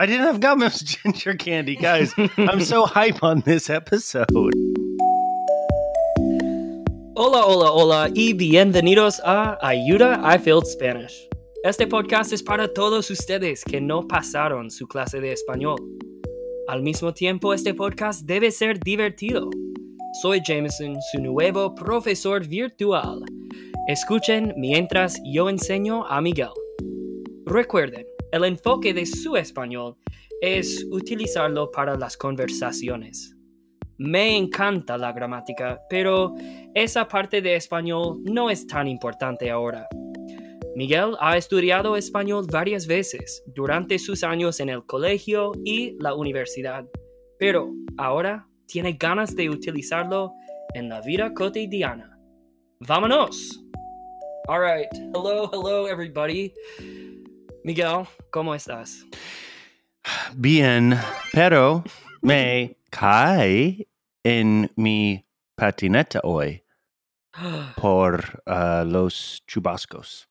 I didn't have gummies ginger candy, guys. I'm so hype on this episode. Hola, hola, hola y bienvenidos a Ayuda I Failed Spanish. Este podcast es para todos ustedes que no pasaron su clase de español. Al mismo tiempo, este podcast debe ser divertido. Soy Jameson, su nuevo profesor virtual. Escuchen mientras yo enseño a Miguel. Recuerden, el enfoque de su español es utilizarlo para las conversaciones. Me encanta la gramática, pero esa parte de español no es tan importante ahora. Miguel ha estudiado español varias veces durante sus años en el colegio y la universidad, pero ahora tiene ganas de utilizarlo en la vida cotidiana. ¡Vámonos! All right. Hello, hello, everybody. Miguel, ¿cómo estás? Bien, pero me cae en mi patineta hoy por uh, los chubascos.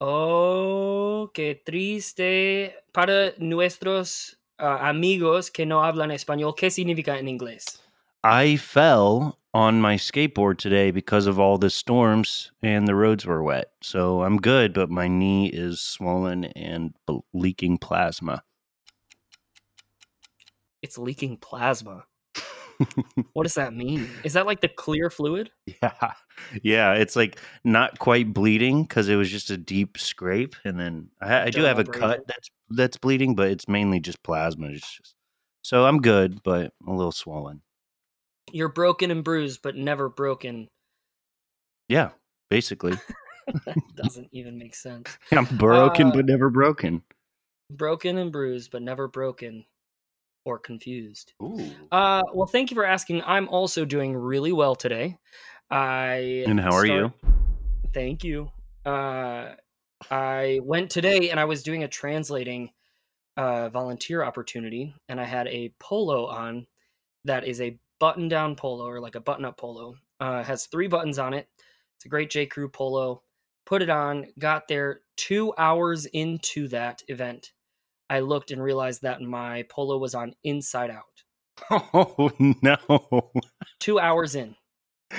Oh, qué triste. Para nuestros uh, amigos que no hablan español, ¿qué significa en inglés? I fell on my skateboard today because of all the storms and the roads were wet. So I'm good, but my knee is swollen and leaking plasma. It's leaking plasma. what does that mean? Is that like the clear fluid? Yeah. Yeah. It's like not quite bleeding because it was just a deep scrape. And then I, I do have a cut that's that's bleeding, but it's mainly just plasma. It's just, so I'm good, but a little swollen. You're broken and bruised, but never broken. Yeah. Basically. that doesn't even make sense. I'm broken, Uh, but never broken. Broken and bruised, but never broken or confused. Ooh. Uh, well, thank you for asking. I'm also doing really well today. I And how are you? Thank you. Uh, I went today and I was doing a translating uh, volunteer opportunity, and I had a polo on that is a button down polo or like a button up polo. Uh, has three buttons on it. It's a great J. Crew polo. Put it on, got there two hours into that event. I looked and realized that my polo was on inside out. Oh no. Two hours in,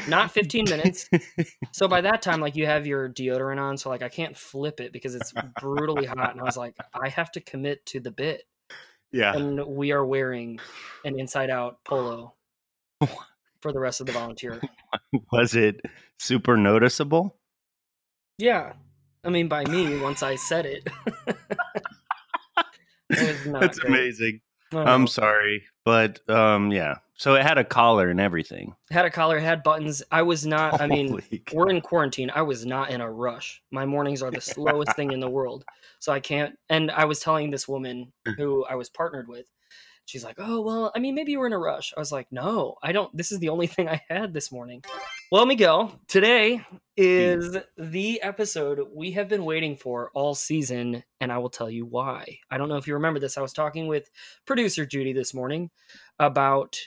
not 15 minutes. So by that time, like you have your deodorant on, so like I can't flip it because it's brutally hot. And I was like, I have to commit to the bit. yeah. And we are wearing an inside out polo for the rest of the volunteer. Was it super noticeable? Yeah. I mean, by me, once I said it. it That's great. amazing. I'm sorry, but um, yeah. So it had a collar and everything. had a collar, had buttons. I was not, I mean, Holy we're in quarantine. I was not in a rush. My mornings are the slowest thing in the world. So I can't. And I was telling this woman who I was partnered with, she's like, oh, well, I mean, maybe you were in a rush. I was like, no, I don't. This is the only thing I had this morning. Well, Miguel, today is the episode we have been waiting for all season. And I will tell you why. I don't know if you remember this. I was talking with producer Judy this morning about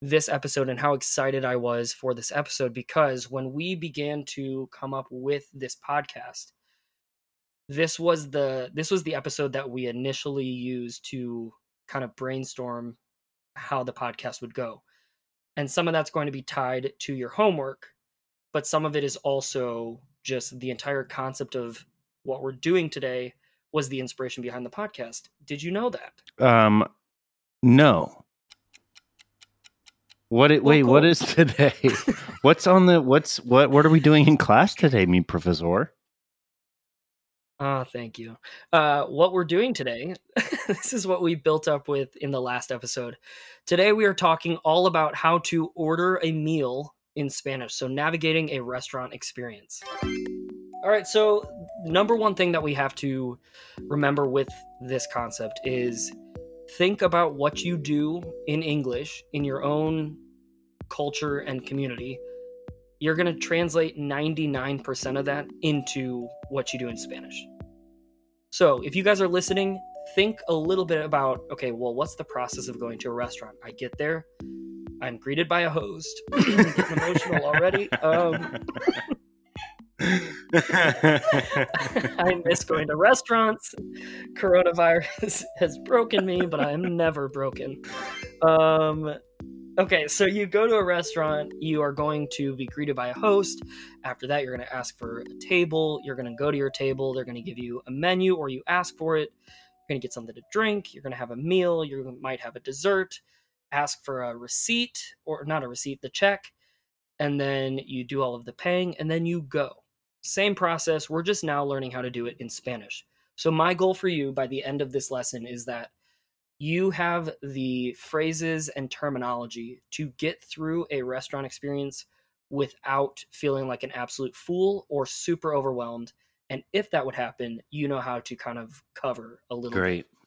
this episode and how excited I was for this episode because when we began to come up with this podcast, this was the this was the episode that we initially used to kind of brainstorm how the podcast would go. And some of that's going to be tied to your homework, but some of it is also just the entire concept of what we're doing today was the inspiration behind the podcast. Did you know that? Um, no. What? It, Well, wait, what cool. is today? what's on the? What's what? What are we doing in class today, me professor? Ah, thank you. Uh, what we're doing today, this is what we built up with in the last episode. Today, we are talking all about how to order a meal in Spanish, so navigating a restaurant experience. All right, so number one thing that we have to remember with this concept is think about what you do in English in your own culture and community. You're going to translate 99% of that into what you do in Spanish. So, if you guys are listening, think a little bit about okay, well, what's the process of going to a restaurant? I get there, I'm greeted by a host. Emotional already. Um, I miss going to restaurants. Coronavirus has broken me, but I am never broken. Um, okay, so you go to a restaurant, you are going to be greeted by a host. After that, you're going to ask for a table. You're going to go to your table. They're going to give you a menu or you ask for it. You're going to get something to drink. You're going to have a meal. You might have a dessert. Ask for a receipt or not a receipt, the check. And then you do all of the paying and then you go. Same process. We're just now learning how to do it in Spanish. So, my goal for you by the end of this lesson is that you have the phrases and terminology to get through a restaurant experience without feeling like an absolute fool or super overwhelmed. And if that would happen, you know how to kind of cover a little Great. Bit.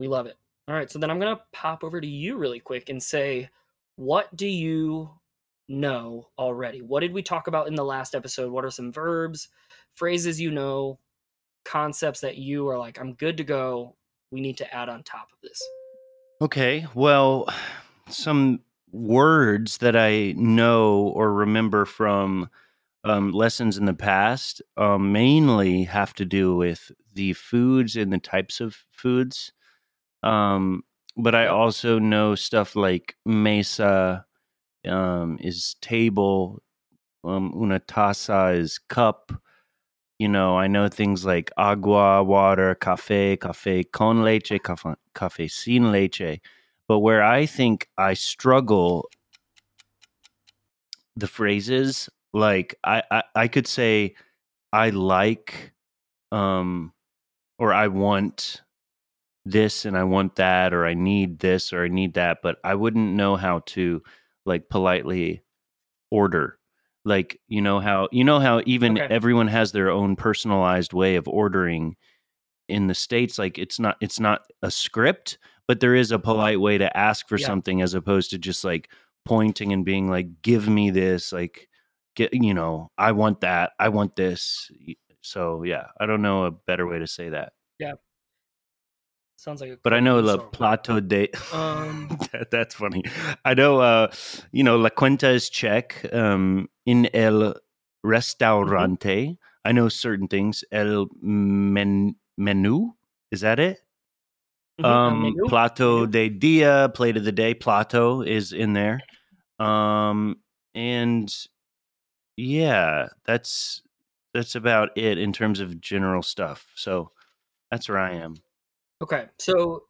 We love it. All right. So then I'm going to pop over to you really quick and say, what do you know already? What did we talk about in the last episode? What are some verbs, phrases you know, concepts that you are like, I'm good to go. We need to add on top of this. Okay. Well, some words that I know or remember from um, lessons in the past um, mainly have to do with the foods and the types of foods. Um, but I also know stuff like mesa um, is table, um, una taza is cup. You know, I know things like agua, water, cafe, cafe con leche, cafe, cafe sin leche. But where I think I struggle, the phrases like I, I, I could say I like um or I want this and I want that or I need this or I need that, but I wouldn't know how to like politely order. Like you know how you know how even Okay. everyone has their own personalized way of ordering in the states like it's not it's not a script, but there is a polite way to ask for Yeah. something as opposed to just like pointing and being like give me this like get you know I want that I want this so yeah I don't know a better way to say that. Yeah. Sounds like a but I know la plato de Um, that, that's funny. I know uh you know la cuenta is check um in el restaurante I know certain things el men, menu is that it? Mhm, um plato de dia plate of the day plato is in there. Um and yeah that's that's about it in terms of general stuff so that's where i am. Okay, so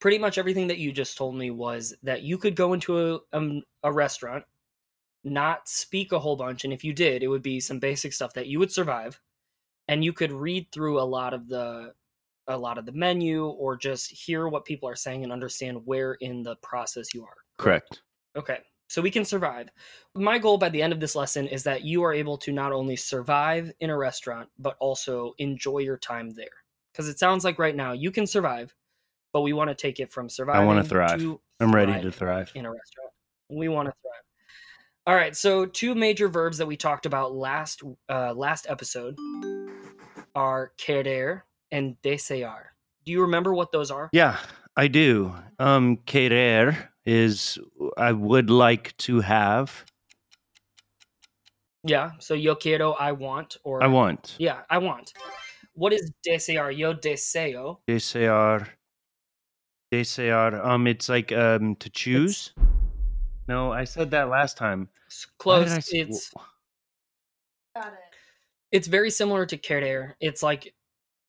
pretty much everything that you just told me was that you could go into a um, a restaurant, not speak a whole bunch, and if you did, it would be some basic stuff that you would survive, and you could read through a lot of the a lot of the menu or just hear what people are saying and understand where in the process you are. correct Okay, so we can survive. My goal by the end of this lesson is that you are able to not only survive in a restaurant, but also enjoy your time there. Because it sounds like right now you can survive, but we want to take it from surviving want to thrive. i'm ready to thrive in a restaurant. We want to thrive. All right, so two major verbs that we talked about last uh, last episode are querer and desear. Do you remember what those are? yeah i do um querer is i would like to have Yeah. So yo quiero, I want, or i want Yeah, I want. What is desear? Yo deseo. desear desear um it's like um to choose no i said that last time It's close. I s- It's Got it. it's very similar to querer. It's like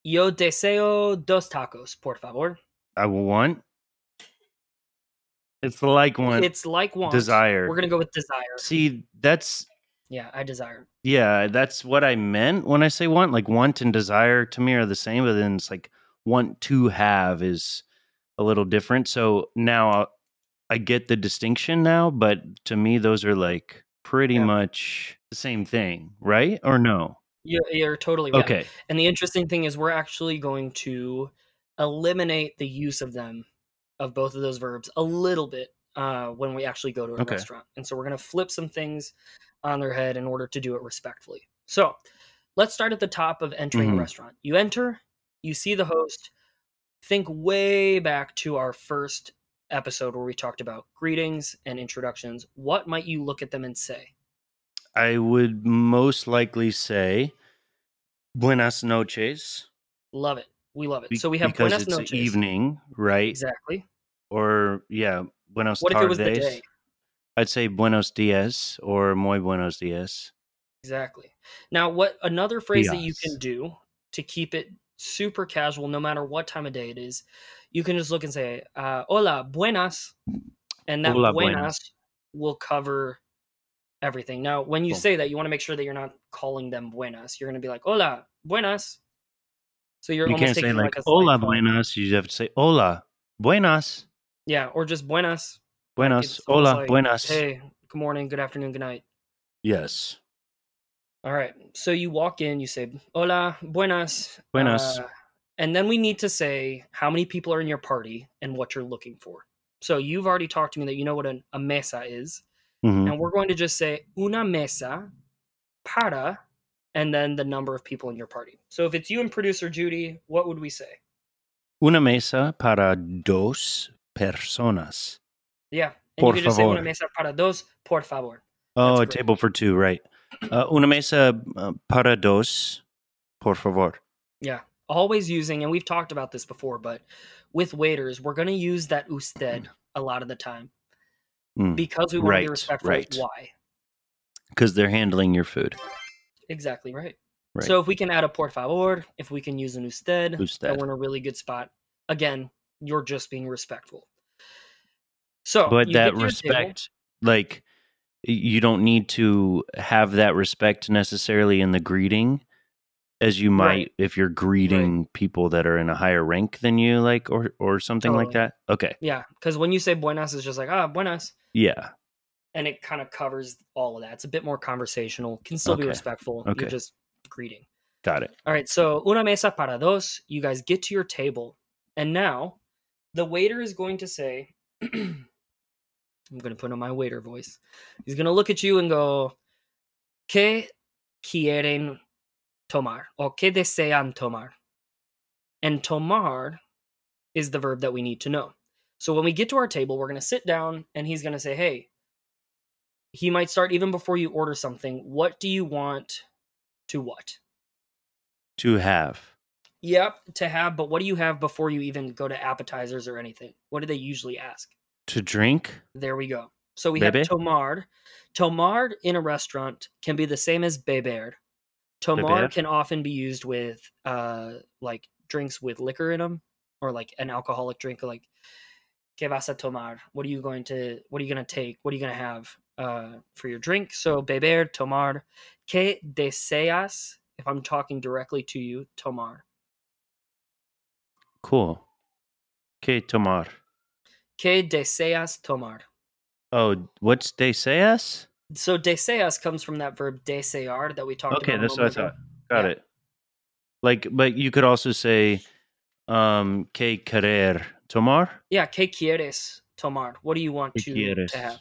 yo deseo dos tacos, por favor. I want. It's like one. It's like want. desire. We're gonna go with desire. See, that's Yeah, I desire. yeah, that's what I meant when I say want. Like want and desire to me are the same, but then it's like want to have is a little different. So now I, get the distinction now, but to me those are like pretty Yeah. much the same thing, right? Or no? You're, you're totally right. Okay. And the interesting thing is, we're actually going to eliminate the use of them, of both of those verbs, a little bit uh, when we actually go to a Okay. restaurant. And so we're going to flip some things on their head in order to do it respectfully. So let's start at the top of entering Mhm. a restaurant. You enter, you see the host. Think way back to our first episode where we talked about greetings and introductions. What might you look at them and say? I would most likely say buenas noches. Love it. We love it. be- so we have because buenas it's noches. evening, right? Exactly. Or yeah, buenos What if it was the day? I'd say buenos dias or muy buenos dias. Exactly. Now, what another phrase that you can do to keep it super casual, no matter what time of day it is, you can just look and say, uh, "Hola, buenas," and that Hola, buenas, buenas. will cover everything. Now, when you Cool. say that, you want to make sure that you're not calling them buenas. You're going to be like, "Hola, buenas." So you're You almost can't say like, like, hola point. buenas. You have to say hola buenas. Yeah, or just buenas. Buenas. almost hola like, buenas. Hey, good morning, good afternoon, good night. Yes. All right. So you walk in, you say, Hola, buenas. Buenas. uh, and then we need to say how many people are in your party and what you're looking for. So you've already talked to me that you know what an, a mesa is. Mhm. And we're going to just say una mesa para and then the number of people in your party. So if it's you and producer Judy, what would we say? Una mesa para dos personas. Yeah. And Por you could just say una mesa para dos, por favor. Oh, a table for two, right? Uh, una mesa uh, para dos, por favor. Yeah. Always using, and we've talked about this before, but with waiters, we're going to use that usted a lot of the time Mm. because we want to be respectful. right. Why? Because they're handling your food. Exactly right. Right. So if we can add a por favor, if we can use an usted, then we're in a really good spot. Again, you're just being respectful. So, but that your table- respect, like, you don't need to have that respect necessarily in the greeting as you might Right. if you're greeting people that are in a higher rank than you, like, or, or something like that. Okay. yeah, because when you say buenas, it's just like ah buenas, Yeah. and it kind of covers all of that. It's a bit more conversational. Can still be respectful. Okay. You're just greeting. Got it. All right, so una mesa para dos. You guys get to your table, and now the waiter is going to say, "I'm going to put on my waiter voice." He's going to look at you and go, "¿Qué quieren tomar?" or "¿Qué desean tomar?" And tomar is the verb that we need to know. So when we get to our table, we're going to sit down, and he's going to say, "Hey." He might start even before you order something. What do you want to what? To have. Yep, to have, but what do you have before you even go to appetizers or anything? What do they usually ask? To drink. There we go. So we Bebe? have tomard. Tomard in a restaurant can be the same as beber. Beber? can often be used with uh like drinks with liquor in them or like an alcoholic drink like que vas a tomar? What are you going to what are you going to take? What are you going to have uh for your drink? So beber, tomar. Que deseas? If I'm talking directly to you, tomar. Cool. Que tomar. Que deseas tomar? Oh, what's deseas? So deseas comes from that verb desear that we talked Okay, about. Okay, that's what I thought. Got Yeah. it. Like, but you could also say, um, que querer tomar. Yeah, que quieres tomar? What do you want to, to have?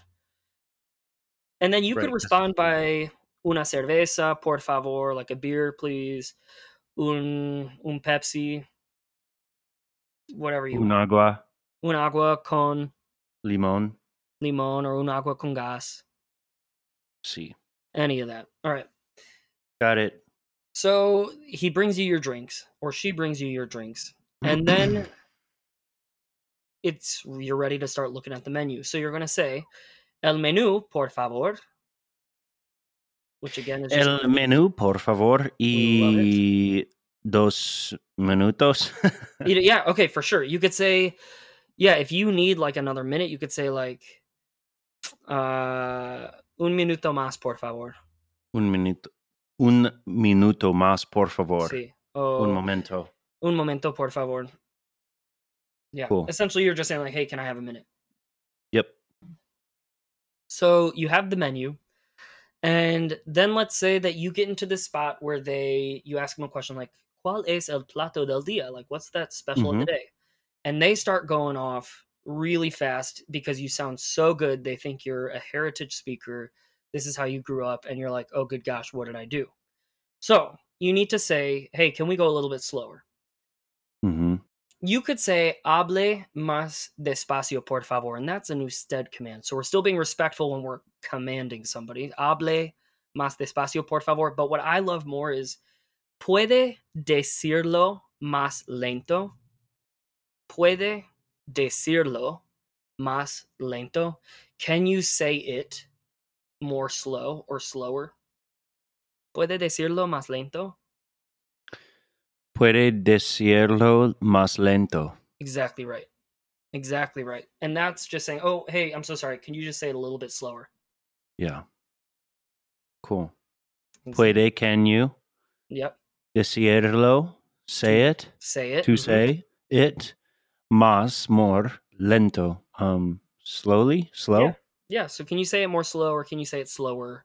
And then you Right, could respond by una cerveza, por favor, like a beer, please. Un un Pepsi, whatever you Un want. agua, Un agua con limón. limón or un agua con gas. Sí. Any of that. All right. Got it. So he brings you your drinks, or she brings you your drinks, and then it's you're ready to start looking at the menu. So you're gonna say, "El menú, por favor," which again is just El menú, por favor, y dos minutos. Yeah, okay, for sure. You could say, yeah, if you need like another minute, you could say like, uh, un minuto más, por favor. un minuto. Un minuto más, por favor. Sí. O Un momento. un momento, por favor. Yeah. Cool. Essentially, you're just saying like, hey, can I have a minute? Yep. So you have the menu, and then let's say that you get into this spot where they you ask them a question like, "¿Cuál es el plato del día?" Like, what's that special of the mm-hmm. day? And they start going off really fast because you sound so good. They think you're a heritage speaker. This is how you grew up, and you're like, "Oh, good gosh, what did I do?" So you need to say, "Hey, can we go a little bit slower?" hmm You could say hable más despacio, por favor, and that's a usted command. So we're still being respectful when we're commanding somebody. Hable más despacio, por favor. But what I love more is, puede decirlo más lento. Puede decirlo más lento. Can you say it more slow or slower? Puede decirlo más lento. Puede decirlo más lento. Exactly right. Exactly right. And that's just saying, oh, hey, I'm so sorry. Can you just say it a little bit slower? Yeah. Cool. Ex- Puede, can you Yep. decirlo? Say it. Say it. To Mhm. say it. Más, more, lento. Um, slowly, slow. Yeah. Yeah. So can you say it more slow or can you say it slower?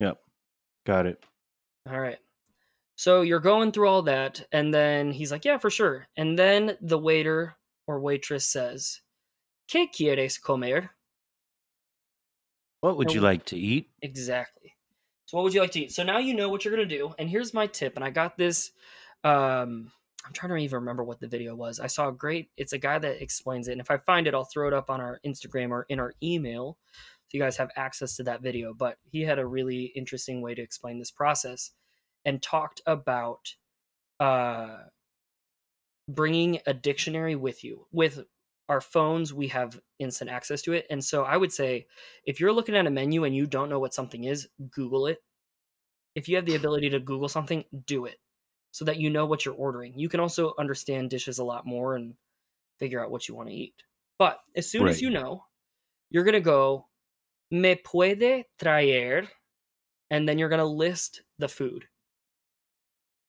Yep. Got it. All right. So you're going through all that, and then he's like, Yeah, for sure. And then the waiter or waitress says, ¿Qué quieres comer? What would you like to eat? Exactly. So what would you like to eat? So now you know what you're gonna do. And here's my tip. And I got this. Um, I'm trying to even remember what the video was. I saw a great. It's a guy that explains it. And if I find it, I'll throw it up on our Instagram or in our email, so you guys have access to that video. But he had a really interesting way to explain this process, and talked about uh, bringing a dictionary with you. With our phones, we have instant access to it, and so I would say if you're looking at a menu and you don't know what something is, Google it. If you have the ability to Google something, do it so that you know what you're ordering. You can also understand dishes a lot more and figure out what you want to eat. But as soon as you know, you're going to go, me puede traer, and then you're going to list the food,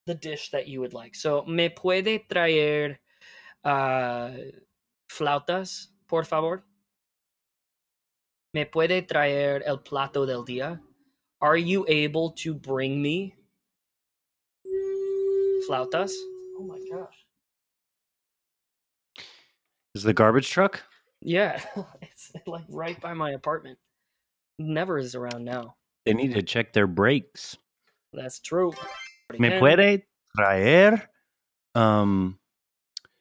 the dish that you would like. So, me puede traer uh, flautas, por favor. ¿Me puede traer el plato del día? Are you able to bring me flautas? Oh my gosh. Is the garbage truck? Yeah, it's like right by my apartment. Never is around now. They need to check their brakes. That's true. Me puede traer um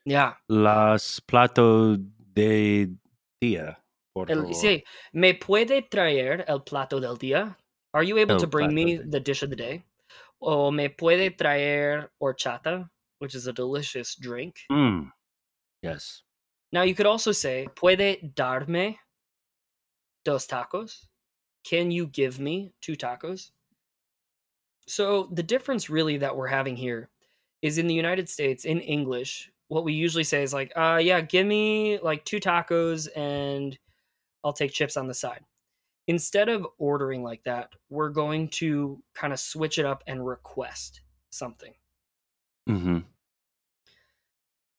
Yeah. las plato de día, por El, favor. sí, ¿Me puede traer el plato del día? Are you able El to bring me plato del- the dish of the day? O me puede traer horchata, which is a delicious drink. Mm. Yes. Now you could also say, ¿Puede darme dos tacos? Can you give me two tacos? So the difference really that we're having here is in the United States, in English, what we usually say is like, uh yeah, give me like two tacos and I'll take chips on the side. Instead of ordering like that, we're going to kind of switch it up and request something. Mm-hmm.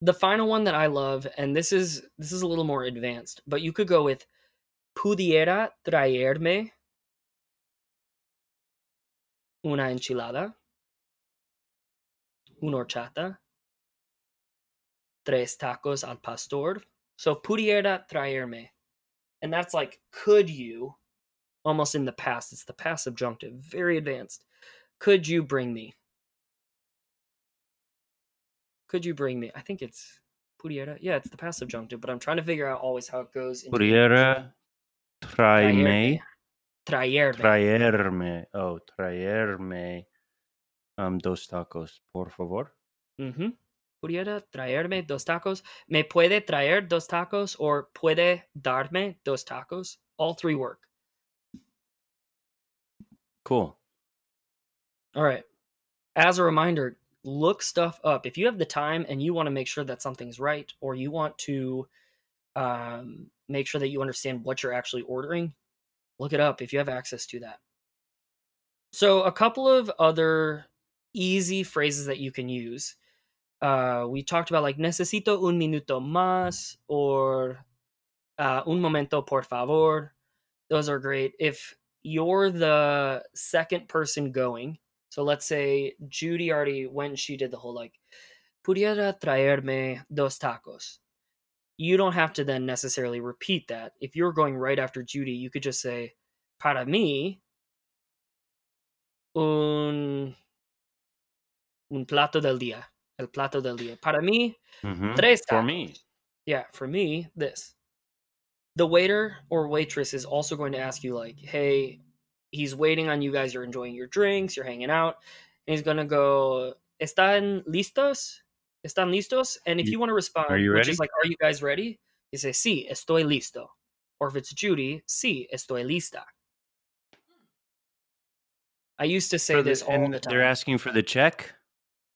the final one that I love, and this is this is a little more advanced, but you could go with pudiera traerme una enchilada, una horchata, tres tacos al pastor. So pudiera traerme, and that's like could you, almost in the past. It's the past subjunctive, very advanced. Could you bring me? Could you bring me? I think it's pudiera. Yeah, it's the past subjunctive, but I'm trying to figure out always how it goes. into the English. Pudiera traerme, Traerme. traerme, oh, traerme um, dos tacos, por favor. Ujú. Pudiera traerme dos tacos. Me puede traer dos tacos or puede darme dos tacos. All three work. Cool. All right. As a reminder, look stuff up. If you have the time and you want to make sure that something's right, or you want to um, make sure that you understand what you're actually ordering, look it up if you have access to that. So, a couple of other easy phrases that you can use. Uh, we talked about like necesito un minuto más or uh, un momento por favor. Those are great. If you're the second person going, so let's say Judy already when she did the whole like pudiera traerme dos tacos. You don't have to then necessarily repeat that. If you're going right after Judy, you could just say para mí un un plato del día. El plato del día. Para mí Mhm. tres For tacos. me. Yeah, for me, this. The waiter or waitress is also going to ask you, like, hey, he's waiting on you guys. You're enjoying your drinks, you're hanging out, and he's gonna go, "Están listos? Están listos?" And if You- you want to respond, are you which ready? is like, "Are you guys ready?" You say, "Sí, estoy listo." Or if it's Judy, "Sí, estoy lista." I used to say the- this all the time. They're asking for the check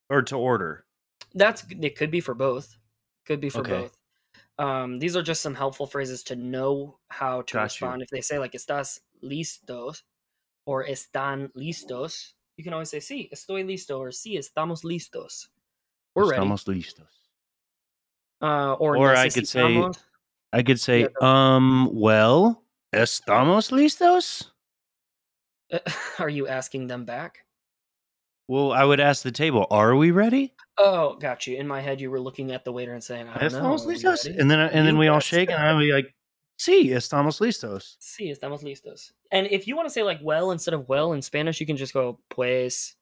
or to order. That's it. Could be for both. Could be for Okay. both. Um, these are just some helpful phrases to know how to Got you. respond. If they say like "estás listos" or "están listos," you can always say "sí, estoy listo" or "sí, estamos listos." We're ready. Listos. Uh, or Or I could say- I could say, Yeah, um, well, estamos listos? are you asking them back? Well, I would ask the table, are we ready? Oh, got you. In my head, you were looking at the waiter and saying, "I don't know." Estamos listos? And then and then we all shake and. I'll be like, sí, estamos listos. Sí, estamos listos. And if you want to say like well instead of well in Spanish, you can just go pues.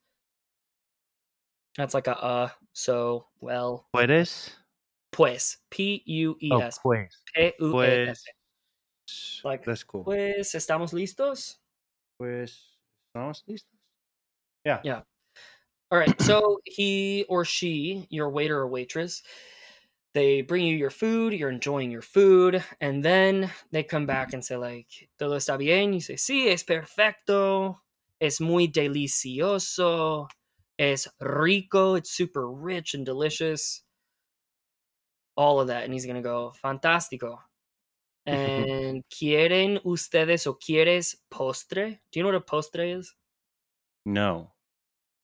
That's like a uh, so well. Puedes? Pues. P U E Oh, pues. P U E S. Pues. Like, That's cool. Pues estamos listos. Pues, estamos listos? Yeah. Yeah. All right. So he or she, your waiter or waitress, they bring you your food, you're enjoying your food, and then they come back and say, like, todo está bien. You say, sí, es perfecto. Es muy delicioso. Es rico. It's super rich and delicious. All of that. And he's going to go, fantástico. Mm-hmm. And quieren ustedes o quieres postre? Do you know what a postre is? No.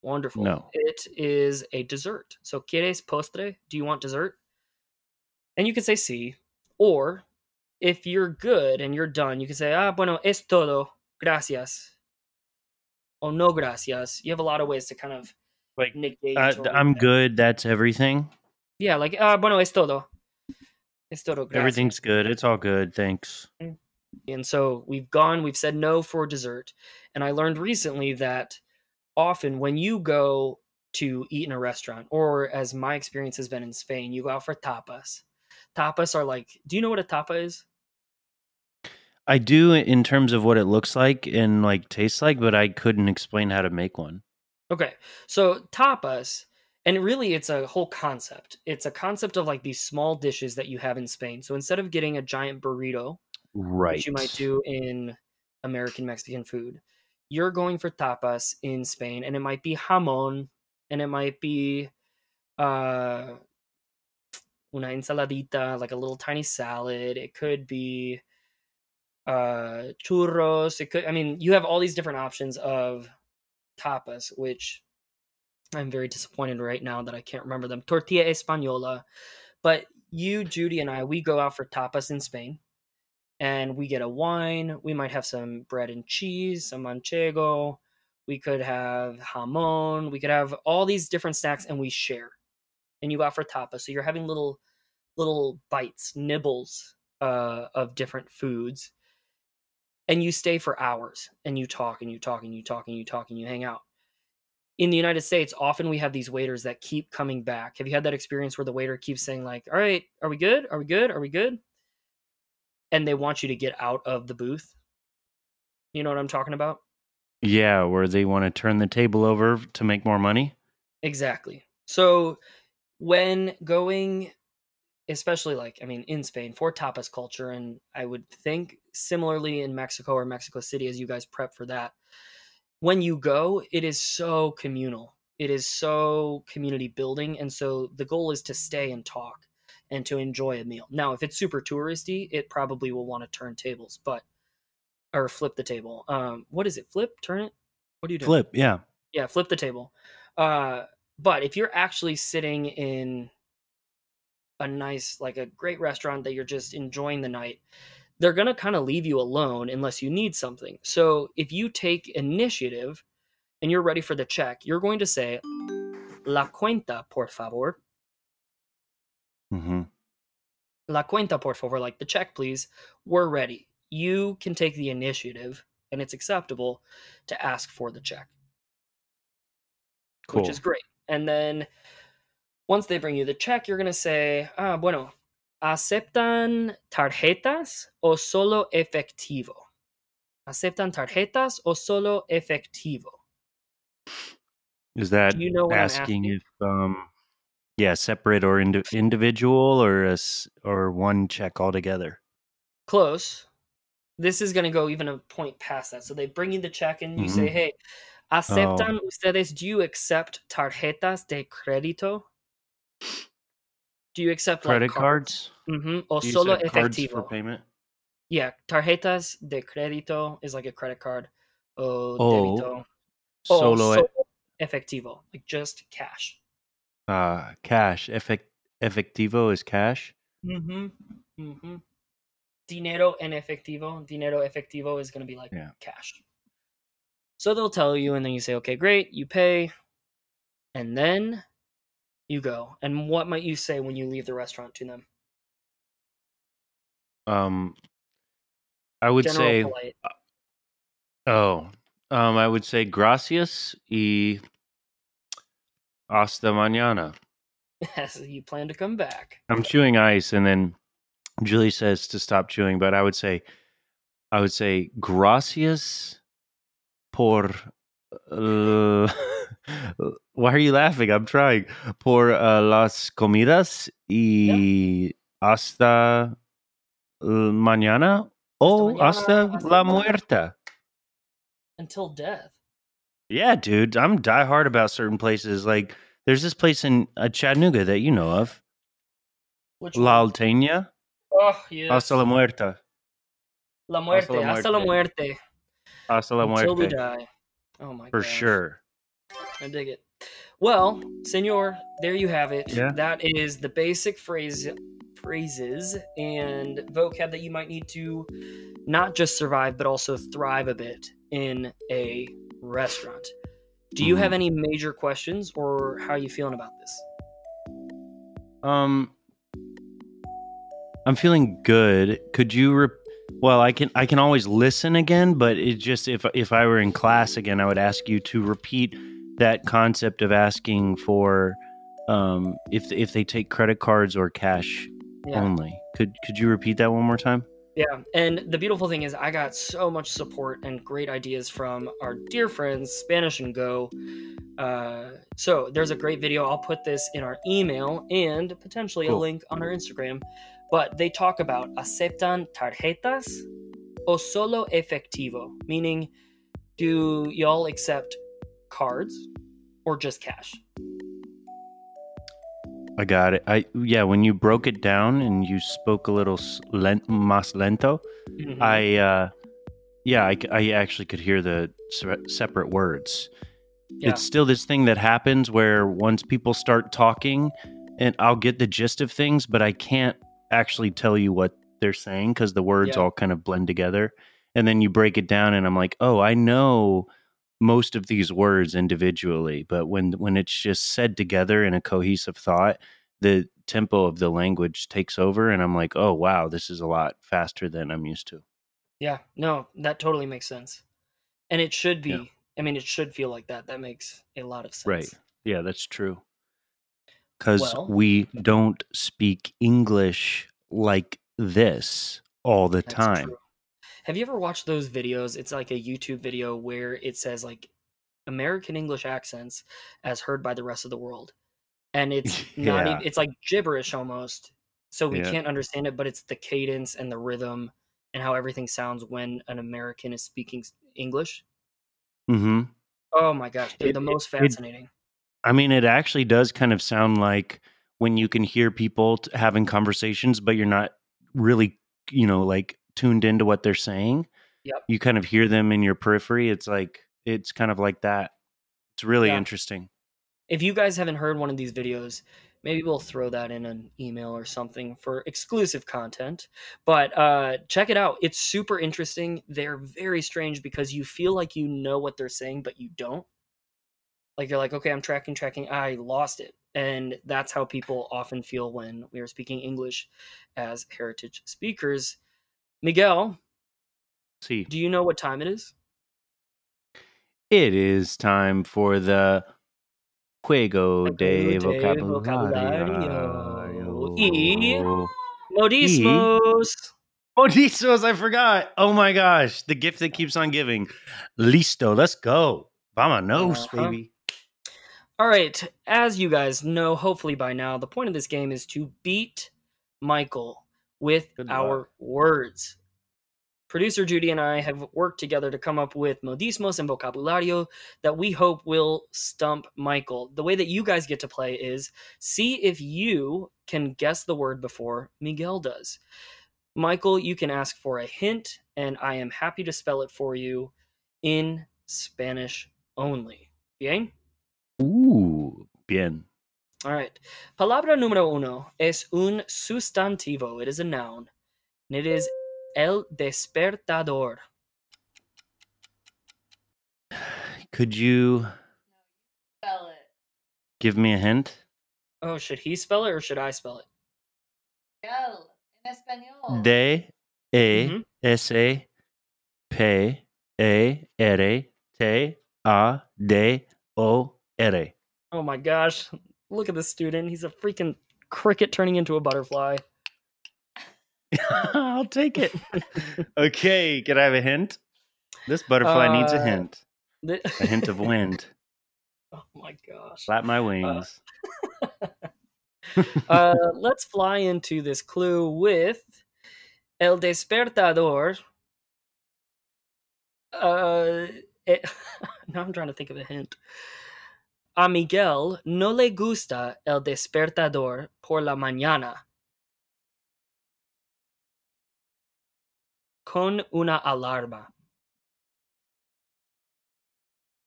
Wonderful. No. It is a dessert. So, ¿quieres postre? Do you want dessert? And you can say sí. Or, if you're good and you're done, you can say, ah, bueno, es todo. Gracias. Oh, no, gracias. You have a lot of ways to kind of Like, negate. Uh, I'm good. That's everything. Yeah, like, ah, bueno, es todo. Es todo. Gracias. Everything's good. It's all good. Thanks. And so we've gone, we've said no for dessert. And I learned recently that often when you go to eat in a restaurant, or as my experience has been in Spain, you go out for tapas. Tapas are like, do you know what a tapa is? I do in terms of what it looks like and like tastes like, but I couldn't explain how to make one. Okay. So tapas, and really it's a whole concept. It's a concept of like these small dishes that you have in Spain. So instead of getting a giant burrito, Right. which you might do in American Mexican food. You're going for tapas in Spain, and it might be jamon, and it might be uh, una ensaladita, like a little tiny salad. It could be uh, churros. It could, I mean, you have all these different options of tapas, which I'm very disappointed right now that I can't remember them. Tortilla española. But you, Judy, and I, we go out for tapas in Spain and we get a wine. We might have some bread and cheese, some manchego. We could have jamon. We could have all these different snacks, and we share. And you go for tapas, so you're having little, little bites, nibbles uh, of different foods, and you stay for hours, and you talk, and you talk, and you talk, and you talk, and you hang out. In the United States, often we have these waiters that keep coming back. Have you had that experience where the waiter keeps saying like, "All right, are we good? Are we good? Are we good?" And they want you to get out of the booth. You know what I'm talking about? Yeah, where they want to turn the table over to make more money. Exactly. So when going especially like I mean in Spain for tapas culture and I would think similarly in Mexico or Mexico City as you guys prep for that. When you go, it is so communal. It is so community building and so the goal is to stay and talk and to enjoy a meal. Now, if it's super touristy, it probably will want to turn tables, but or flip the table. Um what is it? Flip? Turn it? What are you doing? Flip, yeah. yeah flip the table uh but if you're actually sitting in a nice like a great restaurant that you're just enjoying the night they're going to kind of leave you alone unless you need something so if you take initiative and you're ready for the check you're going to say la cuenta por favor hmm la cuenta por favor like the check please we're ready you can take the initiative and it's acceptable to ask for the check Cool. which is great. And then once they bring you the check, you're going to say, ah, bueno, ¿aceptan tarjetas o solo efectivo? ¿Aceptan tarjetas o solo efectivo? Is that you know asking asking? if um yeah, separate or indi- individual or a or one check altogether? Close. This is going to go even a point past that. So they bring you the check and you say, Mhm. hey, Oh. ¿aceptan ustedes, do you accept tarjetas de crédito? Do you accept like, Credit cards? Mhm, O Do solo cards for efectivo? payment? Yeah, tarjetas de crédito is like a credit card. O Oh, débito. O solo solo efectivo, like just cash. Uh cash. Effect efectivo is cash. Mm-hmm. Mm-hmm. Dinero en efectivo. Dinero efectivo is going to be like Yeah. cash. So they'll tell you, and then you say, okay, great, you pay, and then you go. And what might you say when you leave the restaurant to them? Um I would General say polite. oh, um I would say gracias y hasta mañana. Yes, you plan to come back. I'm chewing ice and then Julie says to stop chewing, but I would say I would say gracias por uh, why are you laughing? I'm trying. Por uh, las comidas y hasta uh, mañana o mañana, hasta, hasta la muerta. Until death. Yeah, dude, I'm diehard about certain places. Like, there's this place in uh, Chattanooga that you know of, Which La? Alteña, Oh, yeah. hasta la muerta, La muerte. Hasta la muerte. Hasta la muerte. Until we die. Oh my for gosh. sure. I dig it. Well, senor, there you have it. Yeah. That is the basic phrase phrases and vocab that you might need to not just survive but also thrive a bit in a restaurant. Do you have Mhm. any major questions or how are you feeling about this? Um, I'm feeling good. Could you? Re- well, I can. I can always listen again, but it just if if I were in class again, I would ask you to repeat that concept of asking for um if if they take credit cards or cash Yeah. only. Could could you repeat that one more time? Yeah, and the beautiful thing is, I got so much support and great ideas from our dear friends, Spanish and Go. Uh, so there's a great video. I'll put this in our email and potentially a link on our Instagram. But they talk about aceptan tarjetas o solo efectivo, meaning do y'all accept cards or just cash? I got it. I yeah. When you broke it down and you spoke a little s- len- más lento, Mhm. I uh yeah, I actually could hear the se- separate words. Yeah. It's still this thing that happens where once people start talking and I'll get the gist of things, but I can't actually tell you what they're saying cuz the words Yeah. all kind of blend together. And then you break it down and I'm like, "Oh, I know most of these words individually, but when when it's just said together in a cohesive thought, the tempo of the language takes over and I'm like, "Oh, wow, this is a lot faster than I'm used to." Yeah, no, that totally makes sense. And it should be. Yeah. I mean, it should feel like that. That makes a lot of sense. Right. Yeah, that's true. Because Well- we don't speak English like this all the time. true. Have you ever watched those videos? It's like a YouTube video where it says like American English accents as heard by the rest of the world. And it's not Yeah. even, it's like gibberish almost. So we Yeah. can't understand it, but it's the cadence and the rhythm and how everything sounds when an American is speaking English. hmm Oh my gosh, they're It- the it- most it- fascinating. I mean, it actually does kind of sound like when you can hear people t- having conversations, but you're not really, you know, like tuned into what they're saying. Yep. You kind of hear them in your periphery. It's like, it's kind of like that. It's really Yeah. interesting. if you guys haven't heard one of these videos, maybe we'll throw that in an email or something for exclusive content. But uh, check it out. It's super interesting. They're very strange because you feel like you know what they're saying, but you don't. Like you're like, okay, I'm tracking, tracking. I lost it. And that's how people often feel when we are speaking English as heritage speakers. Miguel, See, do you know what time it is? it is time for the Juego de vocabulario. Y- Modismos. Bonizos, I forgot. Oh my gosh. The gift that keeps on giving. Listo. Let's go. Vamonos, Uh-huh. baby. All right, as you guys know, hopefully by now, the point of this game is to beat Michael with Good our luck. words. Producer Judy and I have worked together to come up with modismos and vocabulario that we hope will stump Michael. The way that you guys get to play is see if you can guess the word before Miguel does. Michael, you can ask for a hint, and I am happy to spell it for you in Spanish only. Bien? Ooh, bien. All right. Palabra número uno es un sustantivo. It is a noun. And it is el despertador. Could you Spell it. give me a hint? Oh, should he spell it or should I spell it? Miguel. En español. D E. Mm-hmm. S A P R T A D O R. Oh my gosh. Look at this student. He's a freaking cricket turning into a butterfly. I'll take it. okay, can I have a hint? This butterfly needs a Uh, hint. The- A hint of wind. oh my gosh. Flap my wings. uh, let's fly into this clue with El Despertador. Uh, it, now I'm trying to think of a hint. A Miguel no le gusta el despertador por la mañana. Con una alarma.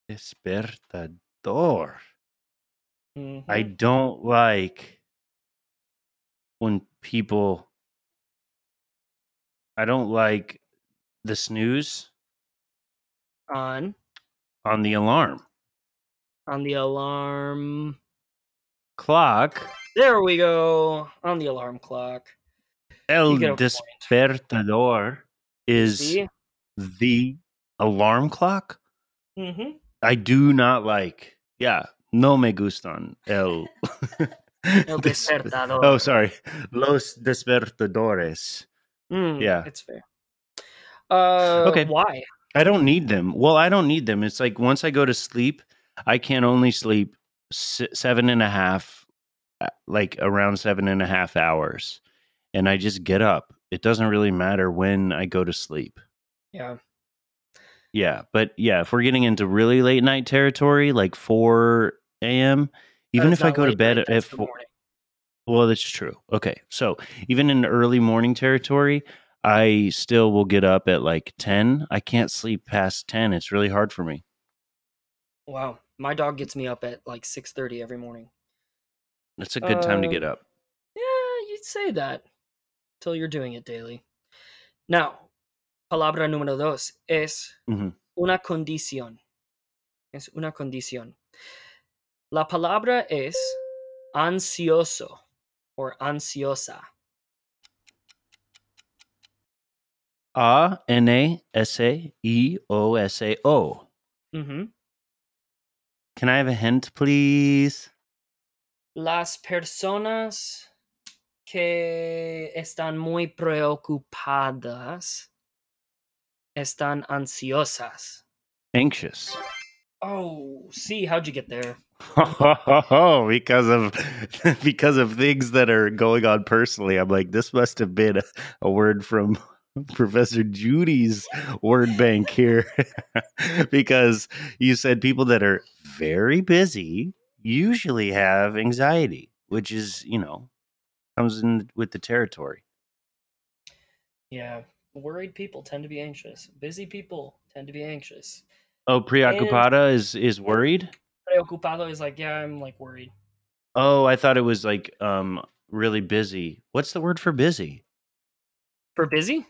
Despertador. Mhm. I don't like when people. I don't like the snooze on on the alarm on the alarm. clock. There we go. On the alarm clock. El despertador is See? the alarm clock. Mm-hmm. I do not like. Yeah, no me gustan el. El despertador. Oh, sorry, los despertadores. Mm, Yeah. it's fair. Uh, Okay. Why? I don't need them. Well, I don't need them. It's like once I go to sleep, I can only sleep seven and a half, uh, like around seven and a half hours, and I just get up. It doesn't really matter when I go to sleep. Yeah. Yeah, but yeah, if we're getting into really late night territory, like four a.m., even if I go to bed night, at four, well, that's true. Okay, so even in early morning territory, I still will get up at like ten. I can't sleep past ten. It's really hard for me. Wow. My dog gets me up at like six thirty every morning. That's a good time to Uh, get up. Yeah, you'd say that till you're doing it daily. Now, palabra número dos es Mhm. una condición. Es una condición. La palabra es ansioso or ansiosa. A N A S A E O S A O. Ujú. Can I have a hint, please? Las personas que están muy preocupadas están ansiosas. Anxious. Oh, see, how'd you get there? Oh, because of because of things that are going on personally. I'm like, this must have been a, a word from Professor Judy's word bank here. because you said people that are very busy usually have anxiety, which is, you know, comes in with the territory. Yeah, worried people tend to be anxious. Busy people tend to be anxious. Oh, preoccupada is is worried? Preocupado is like, yeah, I'm like worried. Oh, I thought it was like um really busy. What's the word for busy? For busy?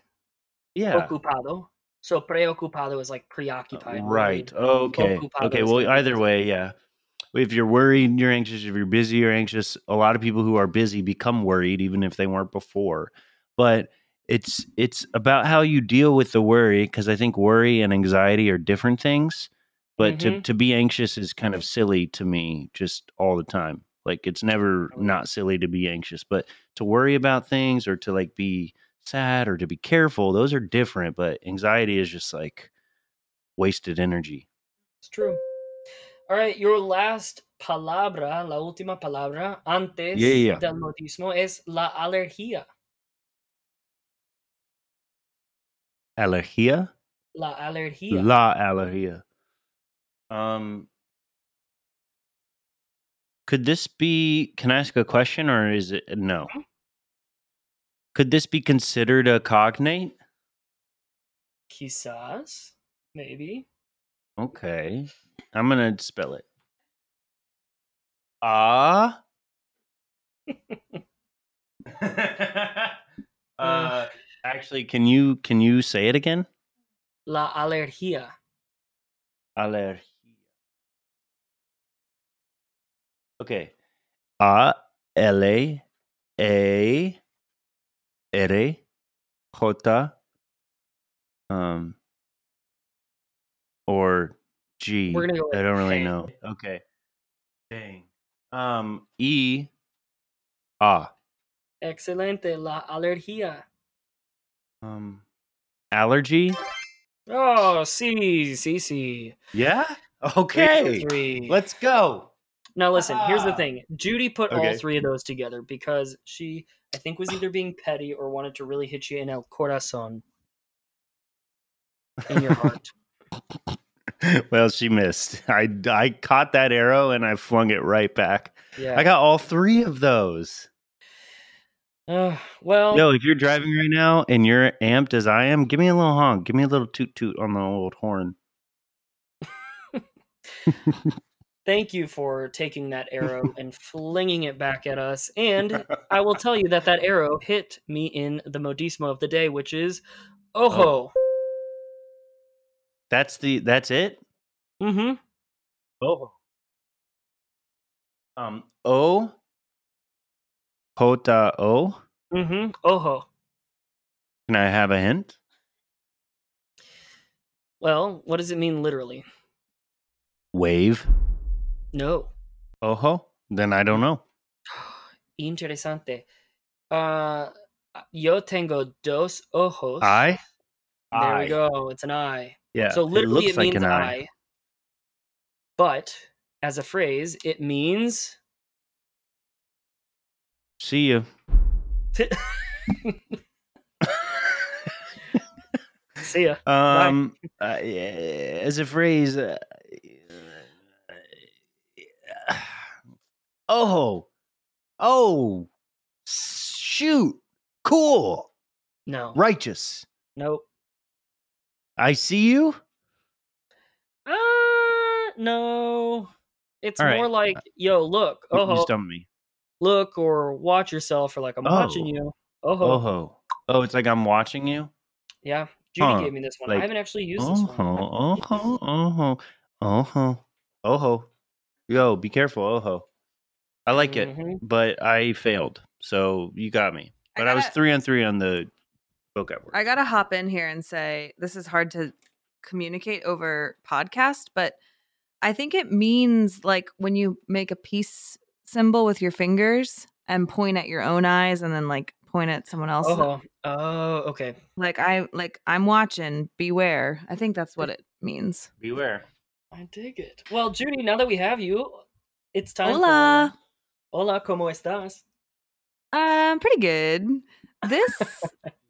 Yeah. Ocupado. So preocupado is like preoccupied. Right. worried. Okay. Ocupado Okay. Well, either way, yeah. If you're worried, you're anxious. If you're busy, you're anxious. A lot of people who are busy become worried, even if they weren't before. But it's it's about how you deal with the worry, because I think worry and anxiety are different things. But to Mhm. to be anxious is kind of silly to me, just all the time. Like it's never not silly to be anxious, but to worry about things or to like be sad or to be careful. Those are different, but anxiety is just like wasted energy. It's true. All right, your last palabra, la última palabra antes Yeah, yeah, del modismo es la alergia. Alergia? La alergia. La alergia. Um could this be can I ask a question or is it no? Mhm. Could this be considered a cognate? Quizás, maybe. Okay. I'm gonna spell it. Ah. uh, actually, can you can you say it again? La alergia. Alergia. Okay. A L A A R J um or G. We're gonna go I don't really know. Okay. Dang. Um E A Excelente, la alergia. um allergy? Oh, sí, sí, sí. Yeah? Okay. Let's go. Now listen, here's the Ah. thing. Judy put all three of those together because she, I think, was either being petty or wanted to really hit you in el corazon, in your heart. well, she missed. I, I caught that arrow and I flung it right back. Yeah. I got all three of those. Uh, well, Yo, if you're driving right now and you're amped as I am, give me a little honk. Give me a little toot toot on the old horn. thank you for taking that arrow and flinging it back at us. And I will tell you that that arrow hit me in the modismo of the day, which is ojo. That's the that's it? Mm-hmm. Oh. Um O Jota O. Mm-hmm. Ojo. Can I have a hint? Well, what does it mean literally? Wave. No. Ojo. Then I don't know. Interesante. Uh, yo tengo dos ojos. I? There Eye. we go. It's an eye. Yeah. so literally, it, like means an eye. But as a phrase, it means. See you. See ya. Um, uh, yeah, as a phrase, uh, oh, oh, shoot, cool, No. righteous. Nope. I see you. Uh, no. It's All right. more like, uh, yo, look, You- uh-huh. You oh, stumped me. look, or watch yourself, or like I'm watching Oh. you. Oh, Oh, oh, it's like I'm watching you. yeah. Judy Huh, gave me this one. I haven't actually used this Oh, one. oh, oh, oh, oh, oh, yo, be careful, oh. I like it, Mhm. but I failed, so you got me. But I, was gotta- three on three on the vocab word. I gotta hop in here and say this is hard to communicate over podcast, but I think it means like when you make a peace symbol with your fingers and point at your own eyes and then like point at someone else. Oh, oh, okay. Like I like I'm watching, beware. I think that's what it means. Beware. I dig it. Well, Judy, now that we have you, it's time Hola. for Hola, ¿cómo estás? Um, pretty good. This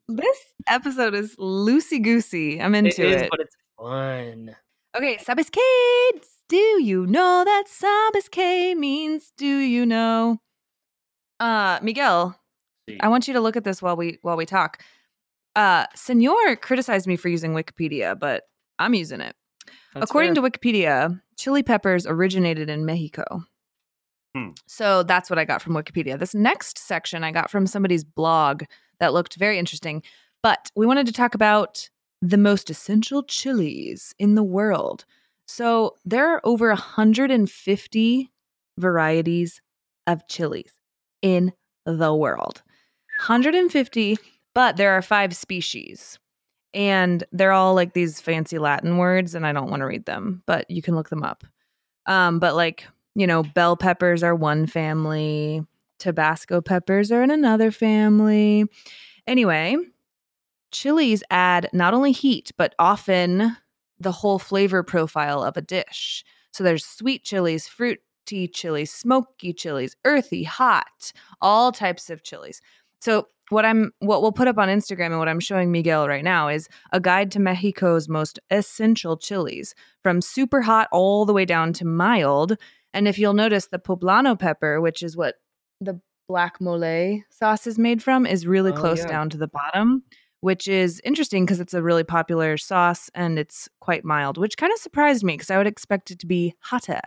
this episode is loosey goosey. I'm into is, it. but it's fun. Okay, Sabes kids. Do you know that Sabes qué means do you know? Uh Miguel, Sí. I want you to look at this while we while we talk. Uh Senor criticized me for using Wikipedia, but I'm using it. That's According fair. to Wikipedia, chili peppers originated in Mexico. Hmm. So that's what I got from Wikipedia. This next section I got from somebody's blog that looked very interesting. But we wanted to talk about the most essential chilies in the world. So there are over 150 varieties of chilies in the world. 150, but there are five species. And they're all like these fancy Latin words, and I don't want to read them, but you can look them up. Um, but like, you know, bell peppers are one family, Tabasco peppers are in another family. Anyway, chilies add not only heat, but often the whole flavor profile of a dish. So there's sweet chilies, fruity chilies, smoky chilies, earthy, hot, all types of chilies. So what I'm what we'll put up on Instagram and what I'm showing Miguel right now is a guide to Mexico's most essential chilies, from super hot all the way down to mild. And if you'll notice the poblano pepper, which is what the black mole sauce is made from, is really Oh, close yeah. down to the bottom, which is interesting because it's a really popular sauce and it's quite mild, which kind of surprised me because I would expect it to be hotter.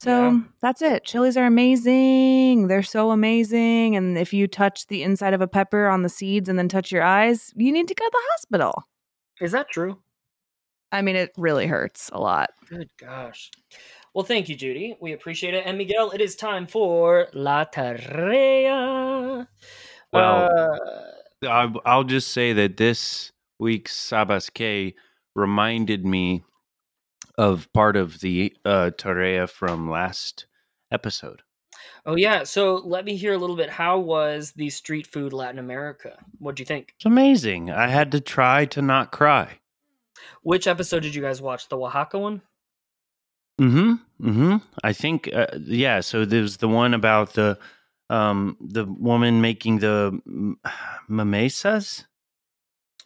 So Yeah. that's it. Chilies are amazing. They're so amazing. And if you touch the inside of a pepper on the seeds and then touch your eyes, you need to go to the hospital. Is that true? I mean, it really hurts a lot. Good gosh. Well, thank you, Judy. We appreciate it. And Miguel, it is time for La Tarea. Well, Uh, I, I'll just say that this week's Sabes qué reminded me of part of the uh, tarea from last episode. oh, yeah. So let me hear a little bit. How was the street food Latin America? What'd you think? It's amazing. I had to try to not cry. Which episode did you guys watch? The Oaxaca one? Mm-hmm. Mm-hmm. I think, uh, yeah. So there's the one about the um the woman making the m-.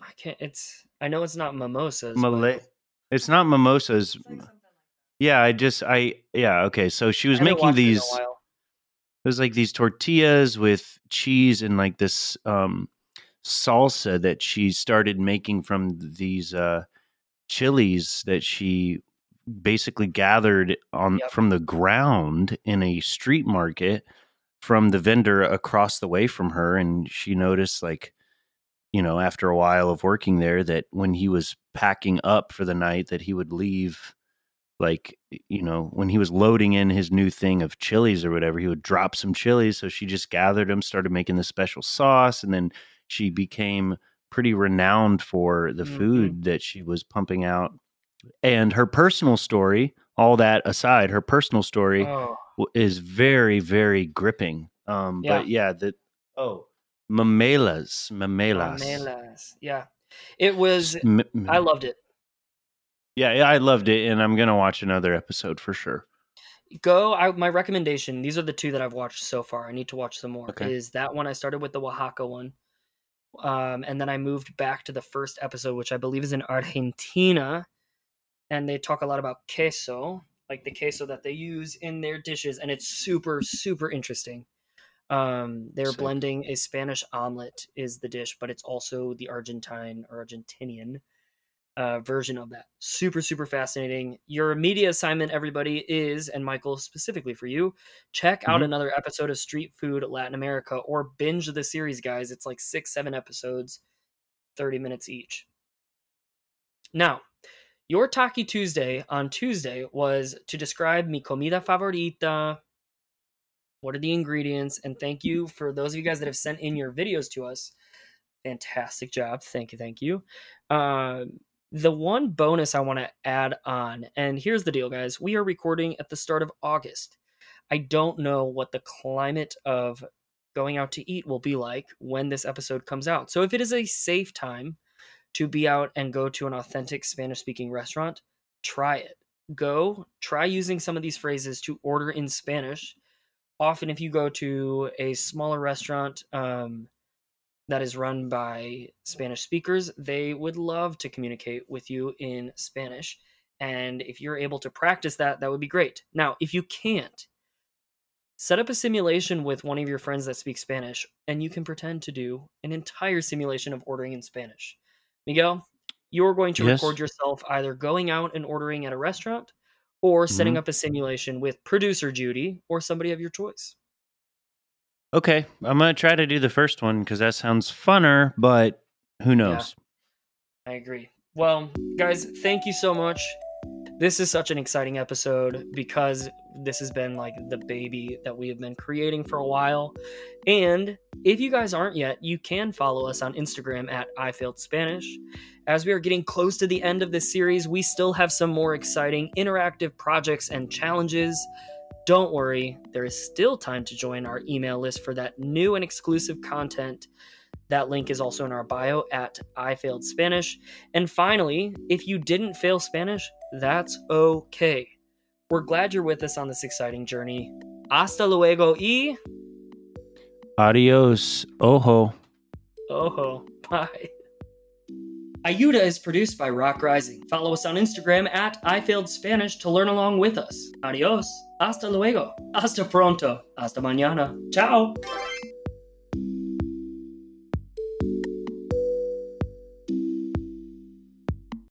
I can't. It's. I know it's not mimosas. Malay. but It's not mimosas. Yeah, I just I yeah okay. So she was I haven't making watched it in a these. while. It was like these tortillas with cheese and like this um, salsa that she started making from these uh, chilies that she basically gathered on Yep. from the ground in a street market from the vendor across the way from her and she noticed like you know after a while of working there that when he was packing up for the night that he would leave like you know when he was loading in his new thing of chilies or whatever he would drop some chilies so she just gathered them started making this special sauce and then she became pretty renowned for the Mhm. food that she was pumping out and her personal story all that aside her personal story Oh, is very very gripping um but yeah the oh mamelas mamelas Mamelas. Yeah. It was. M- I loved it. yeah yeah, i loved it and i'm gonna watch another episode for sure Go. I, my recommendation. These are the two that I've watched so far. I need to watch some more. Okay. Is that one? I started with the Oaxaca one, um, and then I moved back to the first episode, which I believe is in Argentina, and they talk a lot about queso, like the queso that they use in their dishes, and it's super super interesting. Um, they're Sick. blending a Spanish omelet is the dish, but it's also the Argentine or Argentinian uh, version of that. Super, super fascinating. Your media assignment, everybody, is, and Michael, specifically for you, check out Mhm. another episode of Street Food Latin America or binge the series, guys. It's like six, seven episodes, 30 minutes each. Now, your Taki Tuesday on Tuesday was to describe mi comida favorita. What are the ingredients? And thank you for those of you guys that have sent in your videos to us. Fantastic job. Thank you. Thank you. Um, the one bonus I want to add on, and here's the deal, guys. We are recording at the start of August. I don't know what the climate of going out to eat will be like when this episode comes out. So if it is a safe time to be out and go to an authentic Spanish speaking restaurant, try it. Go try using some of these phrases to order in Spanish. Often, if you go to a smaller restaurant, um, that is run by Spanish speakers, they would love to communicate with you in Spanish. And if you're able to practice that, that would be great. Now, if you can't, set up a simulation with one of your friends that speaks Spanish, and you can pretend to do an entire simulation of ordering in Spanish. Miguel, you're going to Yes. record yourself either going out and ordering at a restaurant or setting Mhm. up a simulation with producer Judy or somebody of your choice. Okay, I'm gonna try to do the first one because that sounds funner, but who knows? I agree. Well, guys, thank you so much. This is such an exciting episode because this has been like the baby that we have been creating for a while. And if you guys aren't yet, you can follow us on Instagram at I Failed Spanish. As we are getting close to the end of this series, we still have some more exciting interactive projects and challenges. Don't worry, there is still time to join our email list for that new and exclusive content That link is also in our bio at I Failed Spanish. And finally, if you didn't fail Spanish, that's okay. We're glad you're with us on this exciting journey. Hasta luego y Adios. Ojo. ojo. Bye. Ayuda is produced by Rock Rising. Follow us on Instagram at I Failed Spanish to learn along with us. Adios. Hasta luego. Hasta pronto. Hasta mañana. Ciao.